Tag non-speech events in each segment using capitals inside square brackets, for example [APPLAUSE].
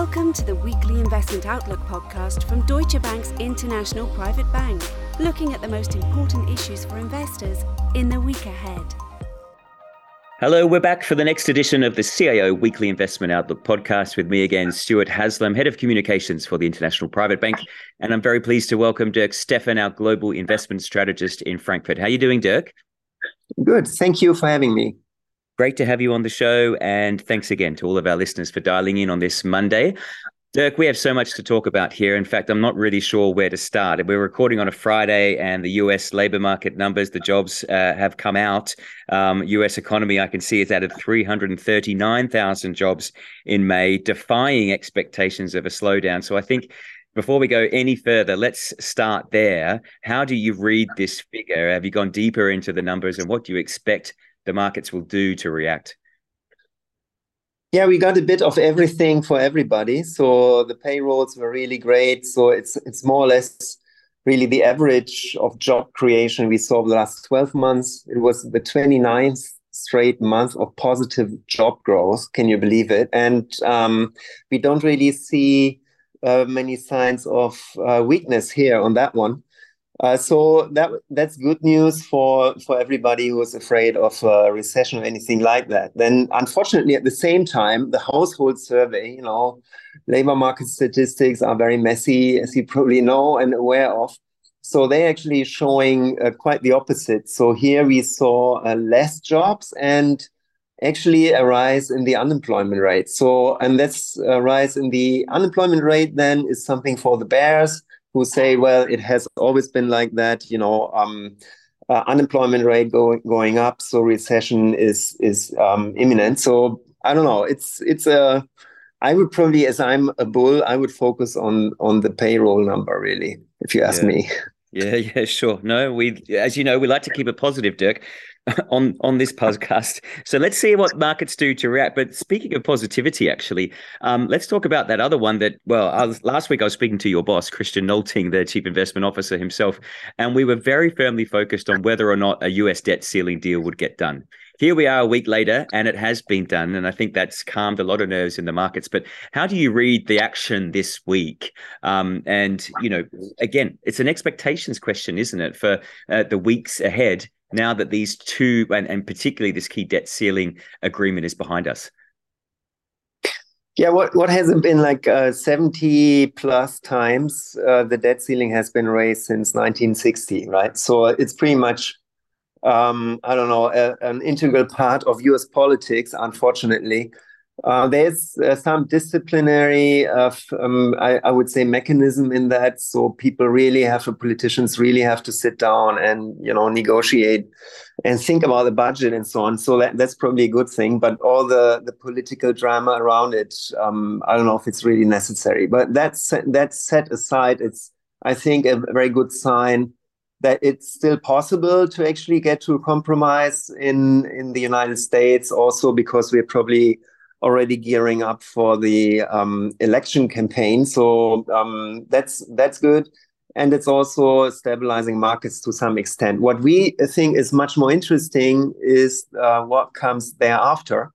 Welcome to the weekly investment outlook podcast from Deutsche Bank's International Private Bank, looking at the most important issues for investors in the week ahead. Hello, we're back for the next edition of the CIO Weekly Investment Outlook podcast with me again, Stuart Haslam, Head of Communications for the International Private Bank. And I'm very pleased to welcome Dirk Steffen, our Global Investment Strategist in Frankfurt. How are you doing, Dirk? Good. Thank you for having me. Great to have you on the show. And thanks again to all of our listeners for dialing in on this Monday. Dirk, we have so much to talk about here. In fact, I'm not really sure where to start. We're recording on a Friday, and the US labor market numbers, the jobs uh, have come out. Um, US economy, I can see, has added 339,000 jobs in May, defying expectations of a slowdown. So I think before we go any further, let's start there. How do you read this figure? Have you gone deeper into the numbers, and what do you expect the markets will do to react? Yeah, we got a bit of everything for everybody. So the payrolls were really great. So it's it's more or less really the average of job creation we saw the last 12 months. It was the 29th straight month of positive job growth. Can you believe it? And um, we don't really see uh, many signs of uh, weakness here on that one. Uh, so that that's good news for for everybody who is afraid of a recession or anything like that. Then, unfortunately, at the same time, the household survey, you know, labor market statistics are very messy, as you probably know and aware of. So they're actually showing uh, quite the opposite. So here we saw uh, less jobs and actually a rise in the unemployment rate. So and that's a rise in the unemployment rate then is something for the bears who say, well, it has always been like that, you know, um, uh, unemployment rate going going up, so recession is is um, imminent. So I don't know. It's it's a I would probably, as I'm a bull, I would focus on on the payroll number really, if you ask yeah. me. Yeah, [LAUGHS] yeah, sure. No, we, as you know, we like to keep it positive, Dirk, [LAUGHS] on on this podcast. So let's see what markets do to react. But speaking of positivity, actually, um, let's talk about that other one. That well, was, last week I was speaking to your boss, Christian Nolting, the chief investment officer himself, and we were very firmly focused on whether or not a U.S. debt ceiling deal would get done here we are a week later and it has been done and i think that's calmed a lot of nerves in the markets. But how do you read the action this week? Um, and you know again it's an expectations question isn't it for uh, the weeks ahead now that these two and, and particularly this key debt ceiling agreement is behind us? Yeah, what, what hasn't been like uh, 70 plus times uh, the debt ceiling has been raised since 1960, right? So it's pretty much um, I don't know, a, an integral part of US politics, unfortunately. Uh, there's uh, some disciplinary, uh, um, I, I, would say, mechanism in that. So people really have to, politicians really have to sit down and you know negotiate and think about the budget and so on. So that, that's probably a good thing. But all the the political drama around it, um, I don't know if it's really necessary. But that's that's set aside. It's I think a very good sign that it's still possible to actually get to a compromise in in the United States. Also, because we're probably already gearing up for the um, election campaign, so um, that's that's good, and it's also stabilizing markets to some extent. What we think is much more interesting is uh, what comes thereafter.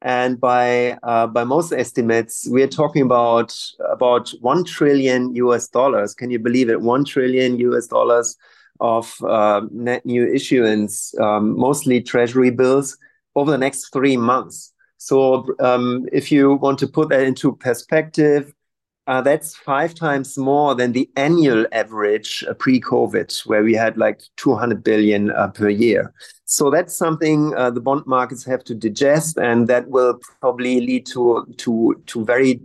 And by uh, by most estimates, we're talking about about one trillion US dollars. Can you believe it? One trillion US dollars of uh, net new issuance, um, mostly treasury bills, over the next three months. So, um, if you want to put that into perspective, uh, that's five times more than the annual average uh, pre-COVID, where we had like 200 billion uh, per year. So that's something uh, the bond markets have to digest, and that will probably lead to to to very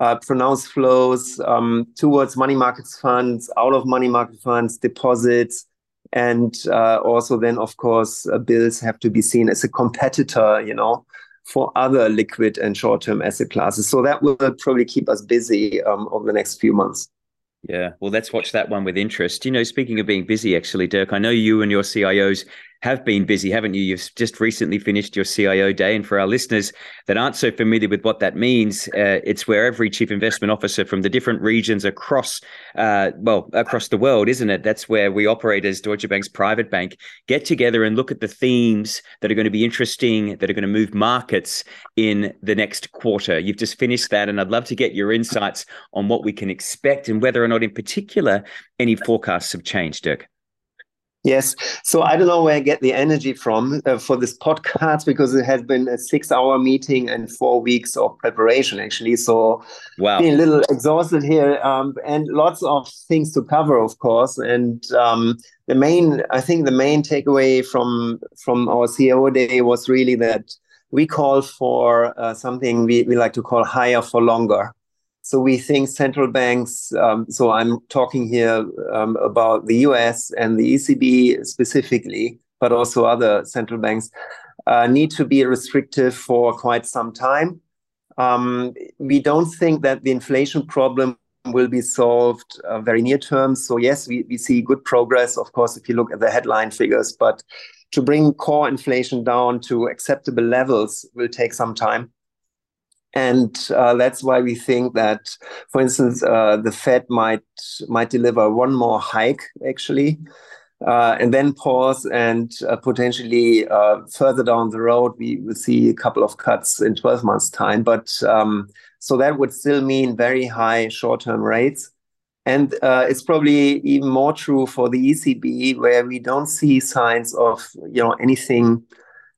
uh, pronounced flows um, towards money markets funds, out of money market funds, deposits, and uh, also then, of course, uh, bills have to be seen as a competitor, you know, for other liquid and short-term asset classes. So that will probably keep us busy um, over the next few months. Yeah, well, let's watch that one with interest. You know, speaking of being busy, actually, Dirk, I know you and your CIOs have been busy, haven't you? You've just recently finished your CIO day. And for our listeners that aren't so familiar with what that means, uh, it's where every chief investment officer from the different regions across, uh, well, across the world, isn't it? That's where we operate as Deutsche Bank's private bank, get together and look at the themes that are going to be interesting, that are going to move markets in the next quarter. You've just finished that. And I'd love to get your insights on what we can expect and whether or not, in particular, any forecasts have changed, Dirk. Yes. So I don't know where I get the energy from uh, for this podcast because it has been a six hour meeting and four weeks of preparation, actually. So wow. being a little exhausted here um, and lots of things to cover, of course. And um, the main, I think the main takeaway from, from our CEO day was really that we call for uh, something we, we like to call higher for longer. So we think central banks, um, so I'm talking here um, about the US and the ECB specifically, but also other central banks, uh, need to be restrictive for quite some time. Um, we don't think that the inflation problem will be solved uh, very near term. So yes, we, we see good progress, of course, if you look at the headline figures, but to bring core inflation down to acceptable levels will take some time. And uh, that's why we think that, for instance, uh, the Fed might might deliver one more hike actually, uh, and then pause, and uh, potentially uh, further down the road we will see a couple of cuts in 12 months' time. But um, so that would still mean very high short-term rates. And uh, it's probably even more true for the ECB, where we don't see signs of you know anything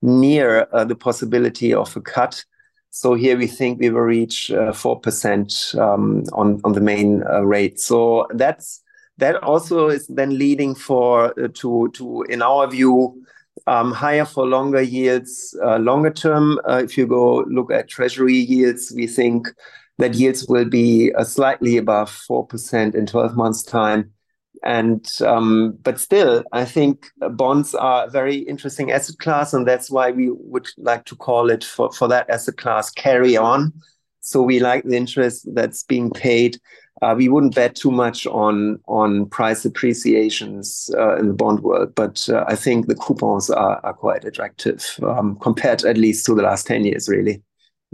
near the possibility of a cut. So here we think we will reach uh, four percent um, on on the main uh, rate. So that's that also is then leading for uh, to to in our view um, higher for longer yields. Longer term, if you go look at treasury yields, we think that yields will be slightly above four percent in twelve months' time. And um, but still, I think bonds are a very interesting asset class, and that's why we would like to call it for, for that asset class carry on. So we like the interest that's being paid. Uh, we wouldn't bet too much on on price appreciations uh, in the bond world, but uh, I think the coupons are, are quite attractive um, compared at least to the last ten years, really.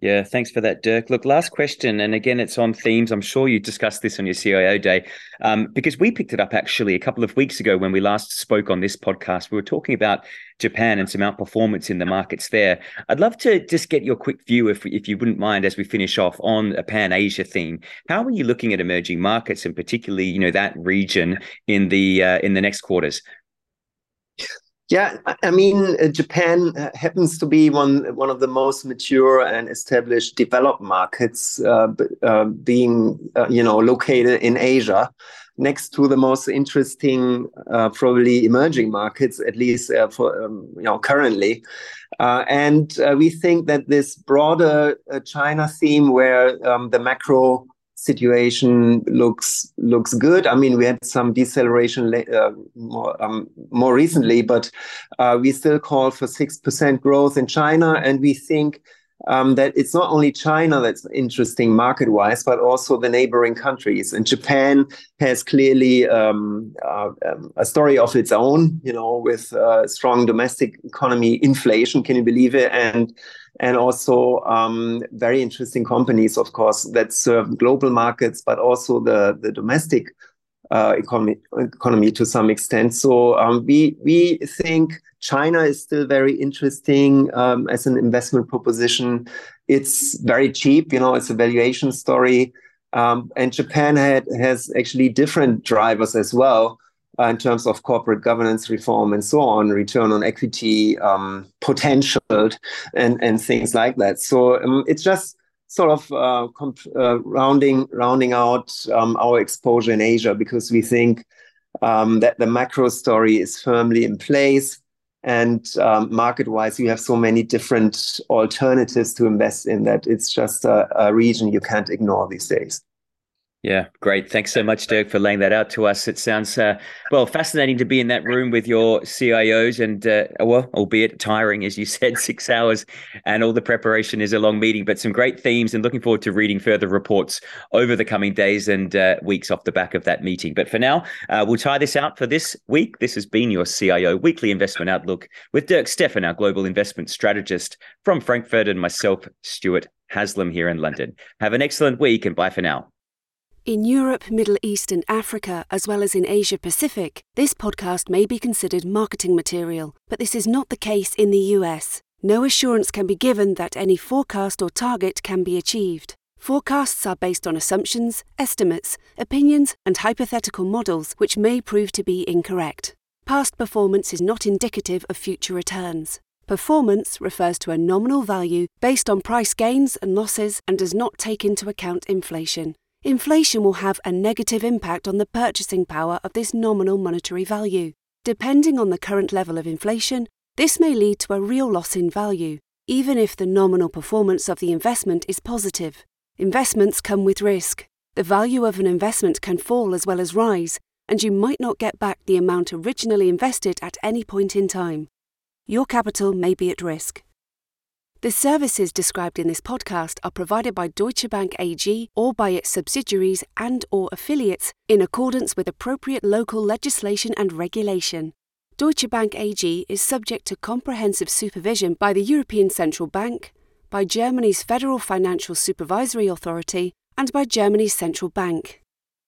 Yeah, thanks for that, Dirk. Look, last question, and again, it's on themes. I'm sure you discussed this on your CIO day um, because we picked it up actually a couple of weeks ago when we last spoke on this podcast. We were talking about Japan and some outperformance in the markets there. I'd love to just get your quick view, if if you wouldn't mind, as we finish off on a Pan Asia theme. How are you looking at emerging markets, and particularly, you know, that region in the uh, in the next quarters? Yeah, I mean, uh, Japan uh, happens to be one one of the most mature and established developed markets, uh, uh, being uh, you know located in Asia, next to the most interesting, uh, probably emerging markets, at least for um, you know currently. and we think that this broader China theme, where um, the macro situation looks looks good. I mean, we had some deceleration uh, more um, more recently, but uh, we still call for six percent growth in China, and we think um, that it's not only China that's interesting market wise, but also the neighboring countries. And Japan has clearly um, uh, um, a story of its own, you know, with uh, strong domestic economy, inflation, can you believe it? And and also um, very interesting companies, of course, that serve global markets, but also the, the domestic uh, economy, economy to some extent. So um, we we think China is still very interesting um, as an investment proposition. It's very cheap, you know, it's a valuation story. Um, and Japan had, has actually different drivers as well uh, in terms of corporate governance reform and so on, return on equity um, potential and, and things like that. So um, it's just sort of uh, uh, rounding rounding out um, our exposure in Asia because we think um, that the macro story is firmly in place. And um, market wise, you have so many different alternatives to invest in that it's just a, a region you can't ignore these days. Yeah, great. Thanks so much, Dirk, for laying that out to us. It sounds, uh, well, fascinating to be in that room with your CIOs and, uh, well, albeit tiring, as you [LAUGHS] said, six hours and all the preparation is a long meeting, but some great themes and looking forward to reading further reports over the coming days and uh, weeks off the back of that meeting. But for now, uh, we'll tie this out for this week. This has been your CIO Weekly Investment Outlook with Dirk Steffen, our global investment strategist from Frankfurt, and myself, Stuart Haslam here in London. Have an excellent week and bye for now. In Europe, Middle East, and Africa, as well as in Asia Pacific, this podcast may be considered marketing material, but this is not the case in the US. No assurance can be given that any forecast or target can be achieved. Forecasts are based on assumptions, estimates, opinions, and hypothetical models which may prove to be incorrect. Past performance is not indicative of future returns. Performance refers to a nominal value based on price gains and losses and does not take into account inflation inflation will have a negative impact on the purchasing power of this nominal monetary value. Depending on the current level of inflation, this may lead to a real loss in value, even if the nominal performance of the investment is positive. Investments come with risk. The value of an investment can fall as well as rise, and you might not get back the amount originally invested at any point in time. Your capital may be at risk. The services described in this podcast are provided by Deutsche Bank AG or by its subsidiaries and or affiliates in accordance with appropriate local legislation and regulation. Deutsche Bank AG is subject to comprehensive supervision by the European Central Bank, by Germany's Federal Financial Supervisory Authority, and by Germany's Central Bank.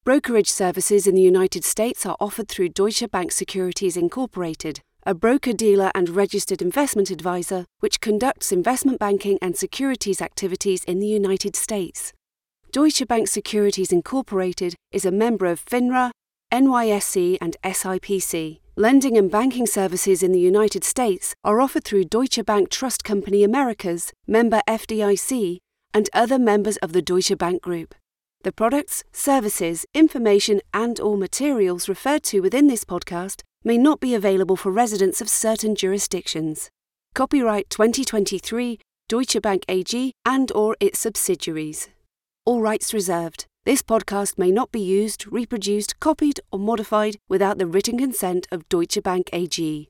Brokerage services in the United States are offered through Deutsche Bank Securities Incorporated, a broker dealer and registered investment advisor which conducts investment banking and securities activities in the United States. Deutsche Bank Securities Incorporated is a member of FINRA, NYSE, and SIPC. Lending and banking services in the United States are offered through Deutsche Bank Trust Company Americas, member FDIC, and other members of the Deutsche Bank Group. The products, services, information, and or materials referred to within this podcast may not be available for residents of certain jurisdictions. Copyright 2023 Deutsche Bank AG and or its subsidiaries. All rights reserved. This podcast may not be used, reproduced, copied or modified without the written consent of Deutsche Bank AG.